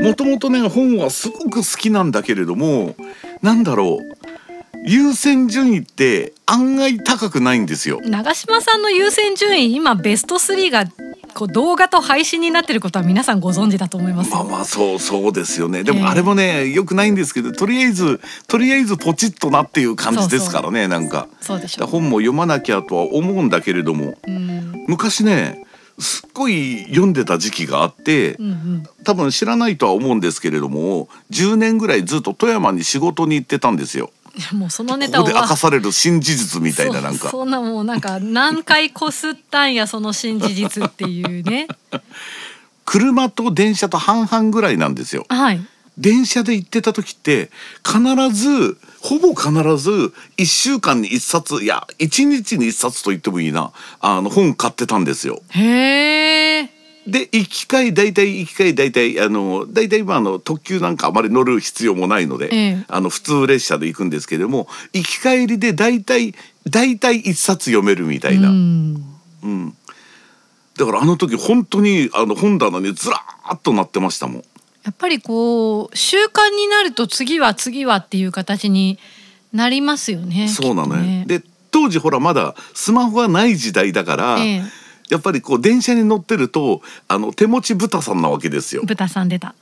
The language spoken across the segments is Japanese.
もともとね本はすごく好きなんだけれどもなんだろう優先順位って案外高くないんですよ。長嶋さんの優先順位今ベスト3がこう動画と配信になってることは皆さんご存知だと思います。まあまあそうそうですよね。でもあれもね、よくないんですけどとりあえずとりあえずポチッとなっていう感じですからねなんか。そうでしょう本も読まなきゃとは思うんだけれども、昔ねすっごい読んでた時期があって、うんうん。多分知らないとは思うんですけれども10年ぐらいずっと富山に仕事に行ってたんですよ。もうそのネこタをこで明かされる新事実みたいななんかそんなもうなんか何回こすったんやその新事実っていうね 車と電車と半々ぐらいなんですよ。はい電車で行ってた時って必ずほぼ必ず1週間に1冊いや1日に1冊と言ってもいいなあの本買ってたんですよ。へえで行き帰大体行き帰大体あの大体今あの特急なんかあまり乗る必要もないので、ええあの普通列車で行くんですけれども行き帰りで大体大体1冊読めるみたいな。うんうんだからあの時本当にあの本棚にずらーっとなってましたもん。やっぱりこう習慣になると次は次はっていう形になりますよね。そうなのよ、ねで当時ほらまだスマホがない時代だから、ええやっぱりこう電車に乗ってるとあの手持ち豚さんなわけですよ。豚さん出た。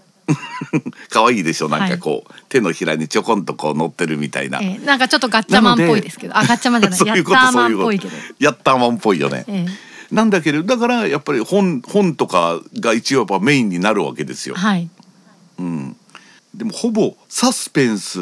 可愛いでしょ？なんはいかこう、手のひらにちょこんとこう乗ってるみたいな。ええなんかちょっとガッチャマンっぽいですけど、あガッチャマンじゃない、そういうことそういうことンっぽいけど。ヤッターマンっぽいよね。えなんだけどだからやっぱり本本とかが一応やっぱメインになるわけですよ。えはい。うん、でもほぼサスペンス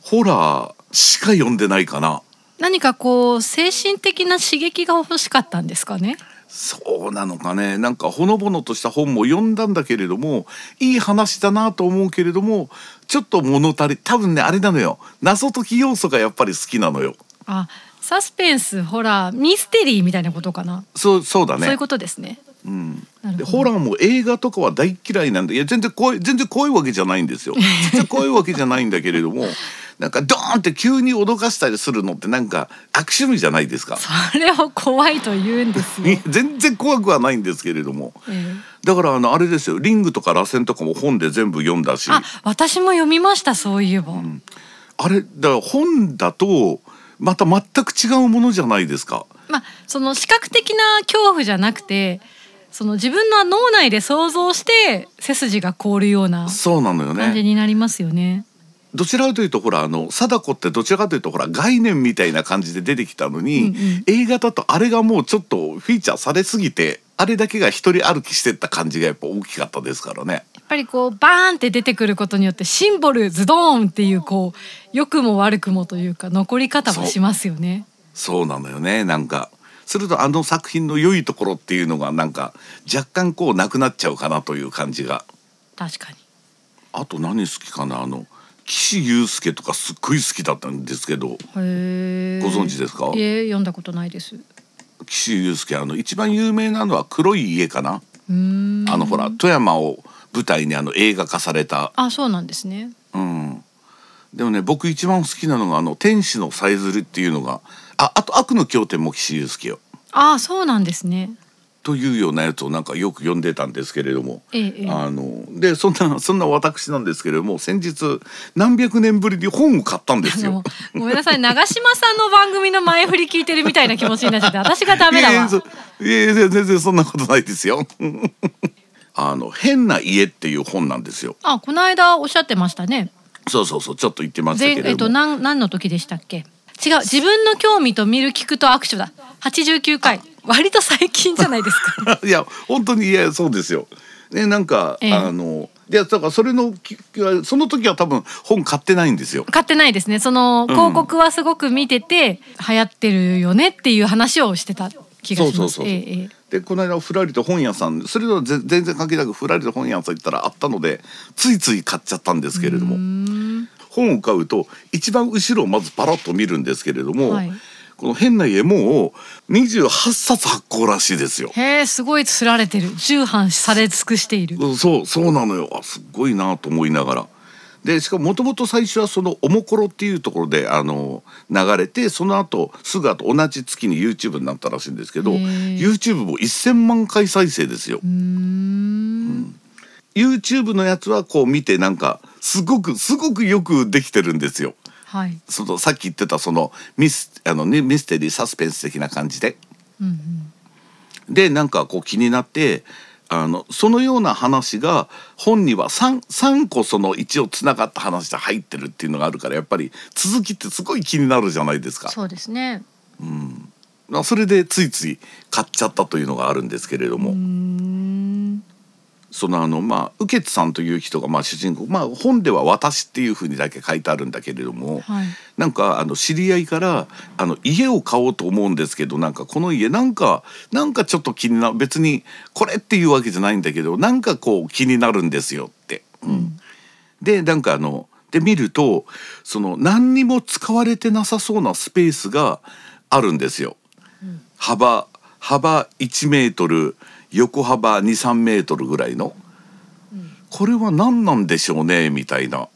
ホラーしか読んでないかな。何かこう精神的な刺激が欲しかったんですかね？そうなのかね。なんかほのぼのとした本も読んだんだけれどもいい話だなと思うけれどもちょっと物足り多分ねあれなのよ。謎解き要素がやっぱり好きなのよ。あ、サスペンス、ホラー、ミステリーみたいなことかな。そうそうだね。そういうことですね。うん。でホラーも映画とかは大嫌いなんでいや全然怖い全然怖いわけじゃないんですよ。全然怖いわけじゃないんだけれども なんかドーンって急に脅かしたりするのってなんか悪趣味じゃないですか？それを怖いと言うんですよ。全然怖くはないんですけれどもええだからあのあれですよリングとか螺旋とかも本で全部読んだしあ、私も読みました。そういえば。あれだから本だとまた全く違うものじゃないですか。まあ、その視覚的な恐怖じゃなくて。その自分の脳内で想像して背筋が凍るような感じね。になりますよね。どちらかというとほらあの貞子ってどちらかというとほら概念みたいな感じで出てきたのに、うんうん映画だとあれがもうちょっとフィーチャーされすぎてあれだけが一人歩きしてった感じがやっぱ大きかったですからね。やっぱりこうバーンって出てくることによってシンボルズドーンっていうこう良くも悪くもというか残り方はしますよね。そうなのよねなんか。するとあの作品の良いところっていうのがなんか若干こうなくなっちゃうかなという感じが。確かに。あと何好きかな？あの岸優介とかすっごい好きだったんですけど。ご存知ですか？いえ読んだことないです。う岸優介あの一番有名なのは黒い家かな？あのほら富山を舞台にあの映画化されたあそうなんですね。うんでもね僕一番好きなのがあの天使のさえずりっていうのがああと悪の経典も岸優介よあそうなんですね。というようなやつをなんかよく読んでたんですけれども、ええええあのでそんなそんな私なんですけれども先日何百年ぶりに本を買ったんですよ。ごめんなさい長嶋さんの番組の前振り聞いてるみたいな気持ちになっちゃって私がダメだわいや全然そんなことないですよ。あの変な家っていう本なんですよ。あこの間おっしゃってましたね。そうそうそうちょっと言ってましえっとけれども。何何の時でしたっけ？違う自分の興味と見る聞くと握手だ89回割と最近じゃないですか いや本当にいやそうですよ。ねなんか、ええ。あのいやだからそれのきその時は多分本買ってないんですよ。買ってないですね。その広告はすごく見てて、流行ってるよねっていう話をしてた気がします。そうそうそうえでこの間ふらりと本屋さんそれとはぜ全然関係なくふらりと本屋さん行ったらあったのでついつい買っちゃったんですけれども。本を買うと一番後ろをまずパラッと見るんですけれども、はいこの変な家もう28冊発行らしいですよ。へえすごい釣られてる。重版され尽くしている。そうそうなのよ。あすっごいなと思いながら。でしかももともと最初はその「おもころ」っていうところであの流れてその後すぐ後同じ月に YouTube になったらしいんですけど YouTube も1,000万回再生ですよ。うーん。YouTube のやつはこう見てなんかすごくすごくよくできてるんですよ。はい。そのさっき言ってたそのミスあの、ね、ミステリーサスペンス的な感じで。うんうん。でなんかこう気になってあのそのような話が本には 3, 3個その一応つながった話で入ってるっていうのがあるからやっぱり続きってすごい気になるじゃないですか。そうですね。まあそれでついつい買っちゃったというのがあるんですけれども、うーんそのあのまあ右傑さんという人がまあ主人公まあ本では「私」っていうふうにだけ書いてあるんだけれども、はいなんかあの知り合いからあの家を買おうと思うんですけどなんかこの家なんかなんかちょっと気になる別にこれっていうわけじゃないんだけどなんかこう気になるんですよって。うんでなんかあので見るとその何にも使われてなさそうなスペースがあるんですよ。幅幅1メートル横幅23メートルぐらいの、これは何なんでしょうねみたいな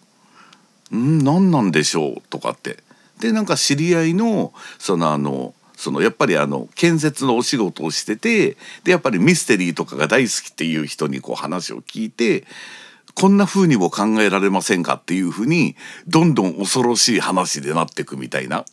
「ん何なんでしょう?」とかってでなんか知り合いのそのあのそのやっぱりあの建設のお仕事をしててでやっぱりミステリーとかが大好きっていう人にこう話を聞いてこんな風にも考えられませんかっていう風にどんどん恐ろしい話でなってくみたいな。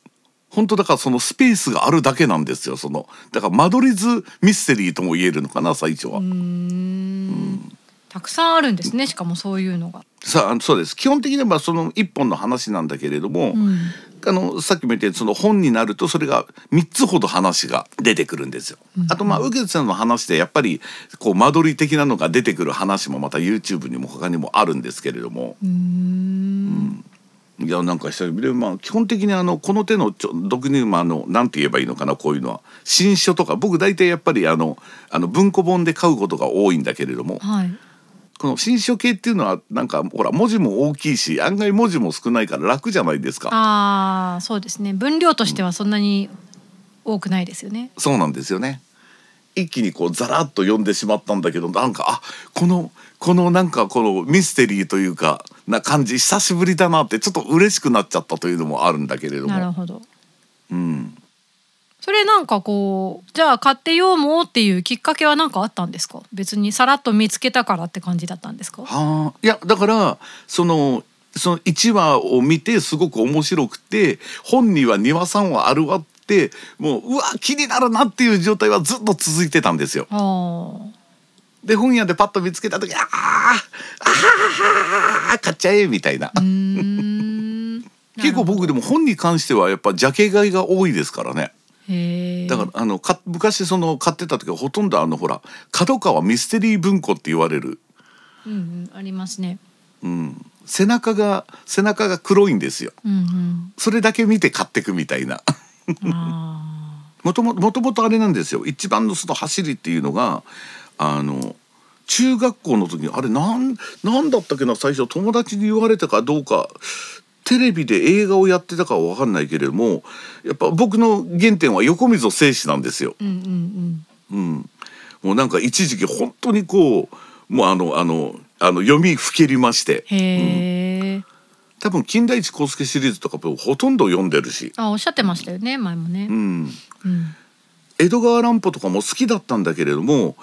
本当だからそのスペースがあるだけなんですよそのだから間取り図ミステリーとも言えるのかな最初は。うーんたくさんあるんですねしかもそういうのが。さあそうです基本的にはその一本の話なんだけれども、うんあのさっきも言ったようにその本になるとそれが3つほど話が出てくるんですよ。あとまあ右傑さんの話でやっぱりこう間取り的なのが出てくる話もまた YouTube にも他にもあるんですけれども。うーんいやなんか久しぶりでまあ基本的にあのこの手のちょ毒入間のなんて言えばいいのかなこういうのは新書とか僕大体やっぱりあのあの文庫本で買うことが多いんだけれどもはいこの新書系っていうのはなんかほら文字も大きいし案外文字も少ないから楽じゃないですか。ああそうですね分量としてはそんなに多くないですよね。そうなんですよね。一気にこうザラッと読んでしまったんだけどなんかあこのこのなんかこのミステリーというかな感じ久しぶりだなってちょっと嬉しくなっちゃったというのもあるんだけれども。なるほど。うんそれなんかこうじゃあ買って読もうっていうきっかけは何かあったんですか？別にさらっと見つけたからって感じだったんですか？はあいやだからそのその1話を見てすごく面白くて本には2話3話あるわってもううわ気になるなっていう状態はずっと続いてたんですよ。あーで本屋でパッと見つけた時あーあー買っちゃえみたいな。結構僕でも本に関してはやっぱジャケ買いが多いですからね。だからあのか昔その買ってた時はほとんどあのほら角川ミステリー文庫って言われる、うんうんありますねうん、背中が背中が黒いんですよ。うんそれだけ見て買ってくみたいな。う んあもとももともとあれなんですよ一番のその走りっていうのがあの中学校の時にあれなんなんだったっけな最初友達に言われたかどうかテレビで映画をやってたかは分かんないけれどもやっぱ僕の原点は横溝正史なんですよ。ーうんうん。うん、もうなんか一時期本当にこうもうあのあのあの読みふけりまして。うん。多分金田一耕助シリーズとかほとんど読んでるし、あおっしゃってましたよね前もね。うん、うん。江戸川乱歩とかも好きだったんだけれども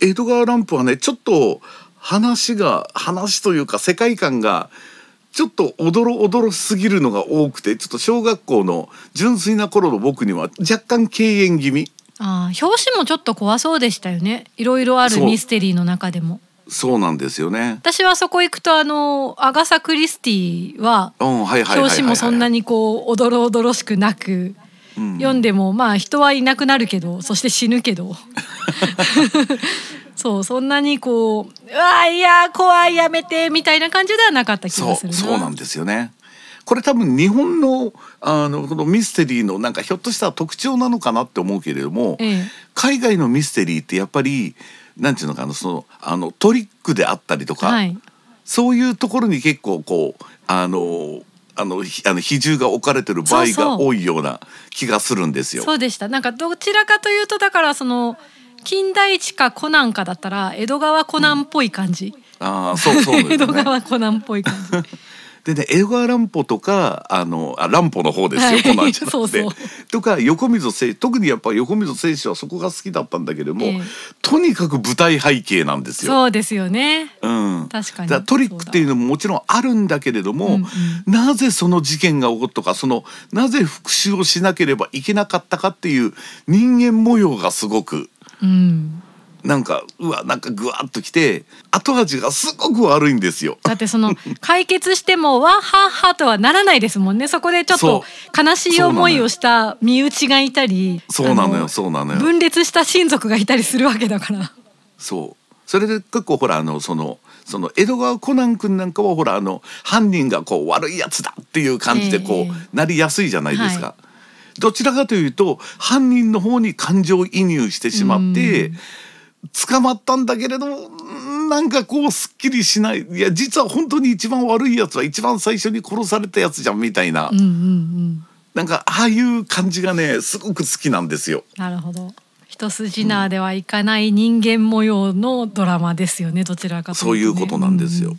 江戸川乱歩はねちょっと話が話というか世界観がちょっとおどろおどろしすぎるのが多くてちょっと小学校の純粋な頃の僕には若干敬遠気味。あー表紙もちょっと怖そうでしたよね。いろいろあるミステリーの中でも。そうなんですよね。私はそこ行くとあのアガサ・クリスティは表紙もそんなにこうおどろおどろしくなくうん読んでもまあ人はいなくなるけどそして死ぬけど。そうそんなにこう「うわいや怖いやめて」みたいな感じではなかった気そうがするな。そうなんですよね。これ多分日本のあのこのミステリーのなんかひょっとしたら特徴なのかなって思うけれども、ええ。海外のミステリーってやっぱりなんていうのかなそのあのトリックであったりとか、はい。そういうところに結構こうあのあのひあの比重が置かれてる場合が多いような気がするんですよ。そうでした。なんかどちらかというとだからその金田一かコナンかだったら江戸川コナンっぽい感じ、ああそうそうです 江戸。川コナンっぽい感じでね江戸川乱歩とかあのあ乱歩の方ですよ、はい。このあっちゃなくてそうそう。とか横溝正特にやっぱ横溝正史はそこが好きだったんだけれども、ええ。とにかく舞台背景なんですよ。そうですよね。うん、確かに。トリックっていうのももちろんあるんだけれども、うんうん。なぜその事件が起こったかそのなぜ復讐をしなければいけなかったかっていう人間模様がすごくうん。なんかうわなんかぐわっときて後味がすごく悪いんですよ。だってその 解決してもわっはっはとはならないですもんね。そこでちょっと悲しい思いをした身内がいたり、そうなのよあそうなのよ分裂した親族がいたりするわけだから。そうそれで結構ほらあのそのその江戸川コナン君なんかはほらあの犯人がこう悪いやつだっていう感じでこう、ええなりやすいじゃないですか。はどちらかというと犯人の方に感情移入してしまって捕まったんだけれどなんかこうすっきりしないいや実は本当に一番悪いやつは一番最初に殺されたやつじゃんみたいな、うんうんうん。なんかああいう感じがねすごく好きなんですよ。なるほど。一筋縄ではいかない人間模様のドラマですよね。どちらかというと、ね。そういうことなんですよ。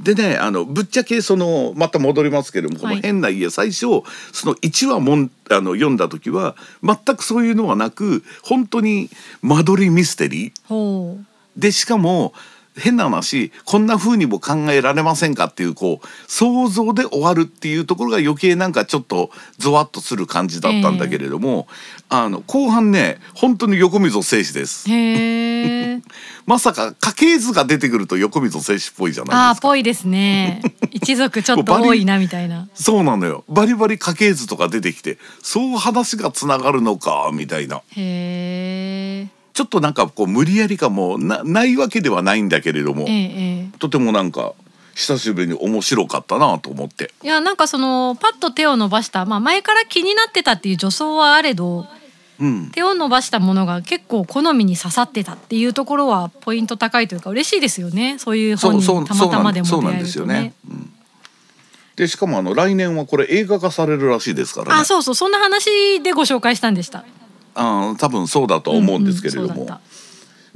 でねあのぶっちゃけそのまた戻りますけれどもこのはい変な家、最初その1話もんあの読んだ時は全くそういうのはなく本当に間取りミステリー。でしかも変な話こんな風にも考えられませんかっていうこう想像で終わるっていうところが余計なんかちょっとゾワッとする感じだったんだけれども、あの後半ね本当に横溝正史です。まさか家系図が出てくると横溝正史っぽいじゃないああですか。ぽいですね。一族ちょっと多いなみたいな。そうなのよバリバリ家系図とか出てきてそう話がつながるのかみたいなへえ。ちょっとなんかこう無理やりかもなないわけではないんだけれども、ええええ。とてもなんか久しぶりに面白かったなと思っていやなんかそのパッと手を伸ばした、まあ、前から気になってたっていう女装はあれどうん手を伸ばしたものが結構好みに刺さってたっていうところはポイント高いというか嬉しいですよねそういう本にたまたまでも出そうなん会えるとねですよね。。うんでしかもあの来年はこれ映画化されるらしいですからねあそうそうそんな話でご紹介したんでした。あー多分そうだとは思うんですけれども、うんうん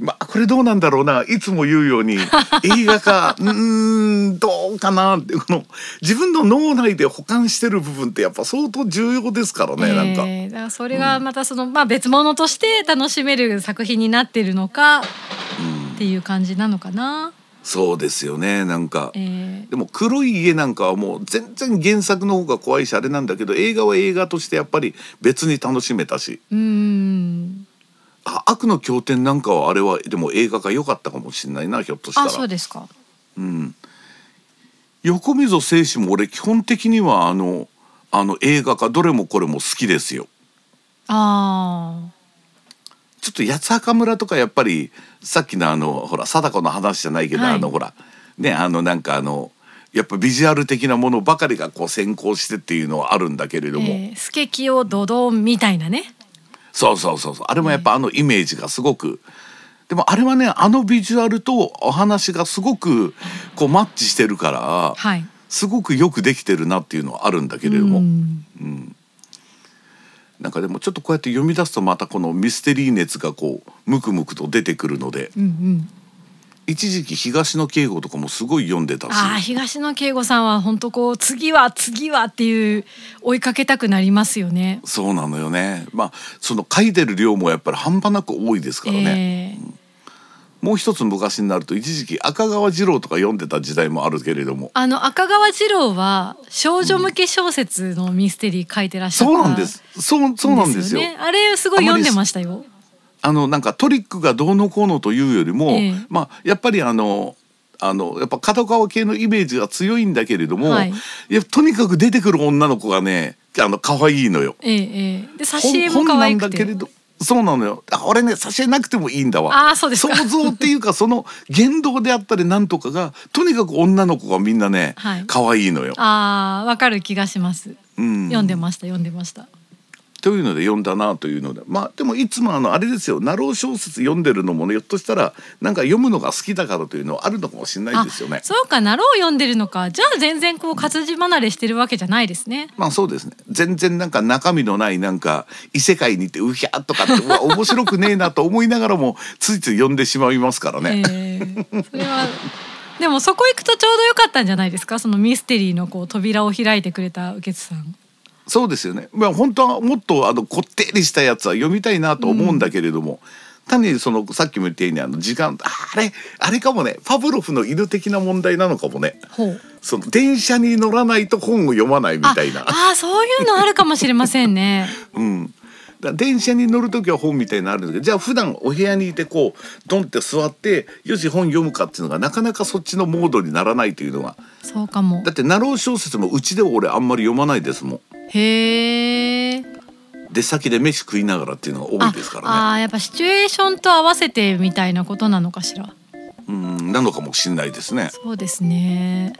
まあこれどうなんだろうないつも言うように 映画化うーんどうかなってこの自分の脳内で保管してる部分ってやっぱ相当重要ですからね、なんか。えーだからそれがまたその、まあ別物として楽しめる作品になってるのかっていう感じなのかな。そうですよねなんか、えーでも黒い家なんかはもう全然原作の方が怖いしあれなんだけど映画は映画としてやっぱり別に楽しめたし。うーん。あ悪の経典なんかはあれはでも映画が良かったかもしれないなひょっとしたあらそうですか。うん、横溝正史も俺基本的にはあのあの映画化どれもこれも好きですよ。ああ。ちょっと八坂村とかやっぱりさっきのあのほら貞子の話じゃないけど、はい。あのほらねあのなんかあのやっぱビジュアル的なものばかりがこう先行してっていうのはあるんだけれども、えー、スケキヨドドンみたいなね。そうそうそうそう。あれもやっぱあのイメージがすごく、でもあれはねあのビジュアルとお話がすごくこうマッチしてるから、はい。すごくよくできてるなっていうのはあるんだけれども、うんなんかでもちょっとこうやって読み出すとまたこのミステリー熱がこうムクムクと出てくるのでうんうん。一時期東野圭吾とかもすごい読んでたし。ああ東野圭吾さんは本当こう次は次はっていう追いかけたくなりますよね。そうなのよね。まあその書いてる量もやっぱり半端なく多いですからね、えーもう一つ昔になると一時期赤川次郎とか読んでた時代もあるけれどもあの赤川次郎は少女向け小説のミステリー書いてらっしゃった、そうなんですそうそうなんですよね。あれすごい読んでましたよ。あのなんかトリックがどうのこうのというよりも、ええまあやっぱりあのあのやっぱ角川系のイメージが強いんだけれども、はいい、やとにかく出てくる女の子がねあの可愛いのよ。ええええで挿絵も可愛くて本なんだけれ。どそうなのよ。あ俺ね挿絵なくてもいいんだわ。あーそうですか。想像っていうかその言動であったりなんとかがとにかく女の子がみんなね、はい。可愛いのよ、ああわかる気がします。うん、読んでました読んでました。というので読んだなというので。まあでもいつもあのあれですよ。ナロー小説読んでるのもねひょっとしたらなんか読むのが好きだからというのはあるのかもしれないですよね。あ。そうか。なろう読んでるのか。じゃあ全然こう活字離れしてるわけじゃないですね。まあそうですね。全然なんか中身のないなんか異世界に行ってうひゃーとかってうわ面白くねえなと思いながらもついつい読んでしまいますからね。ええ。それはでもそこ行くとちょうどよかったんじゃないですか？そのミステリーのこう扉を開いてくれた右傑さんそうですよね。まあ本当はもっとあのこってりしたやつは読みたいなと思うんだけれども、単にそのさっきも言ったようにあの時間あれあれかもねパブロフの犬的な問題なのかもね。その電車に乗らないと本を読まないみたいな。ああそういうのあるかもしれませんね うん。電車に乗る時は本みたいになるんだけどじゃあ普段お部屋にいてこうドンって座ってよし本読むかっていうのがなかなかそっちのモードにならないというのがそうかもだってナロー小説もうちでは俺あんまり読まないですもんへえ出先で飯食いながらっていうのが多いですからね。ああーやっぱシチュエーションと合わせてみたいなことなのかしら。うんなのかもしれないですね。そうですね。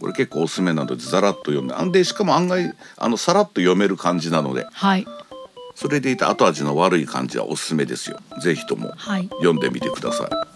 これ結構おすすめなのでざらっと読んであんでしかも案外あのさらっと読める感じなので。はい。それでいた後味の悪い感じはおすすめですよ。ぜひともはい。読んでみてください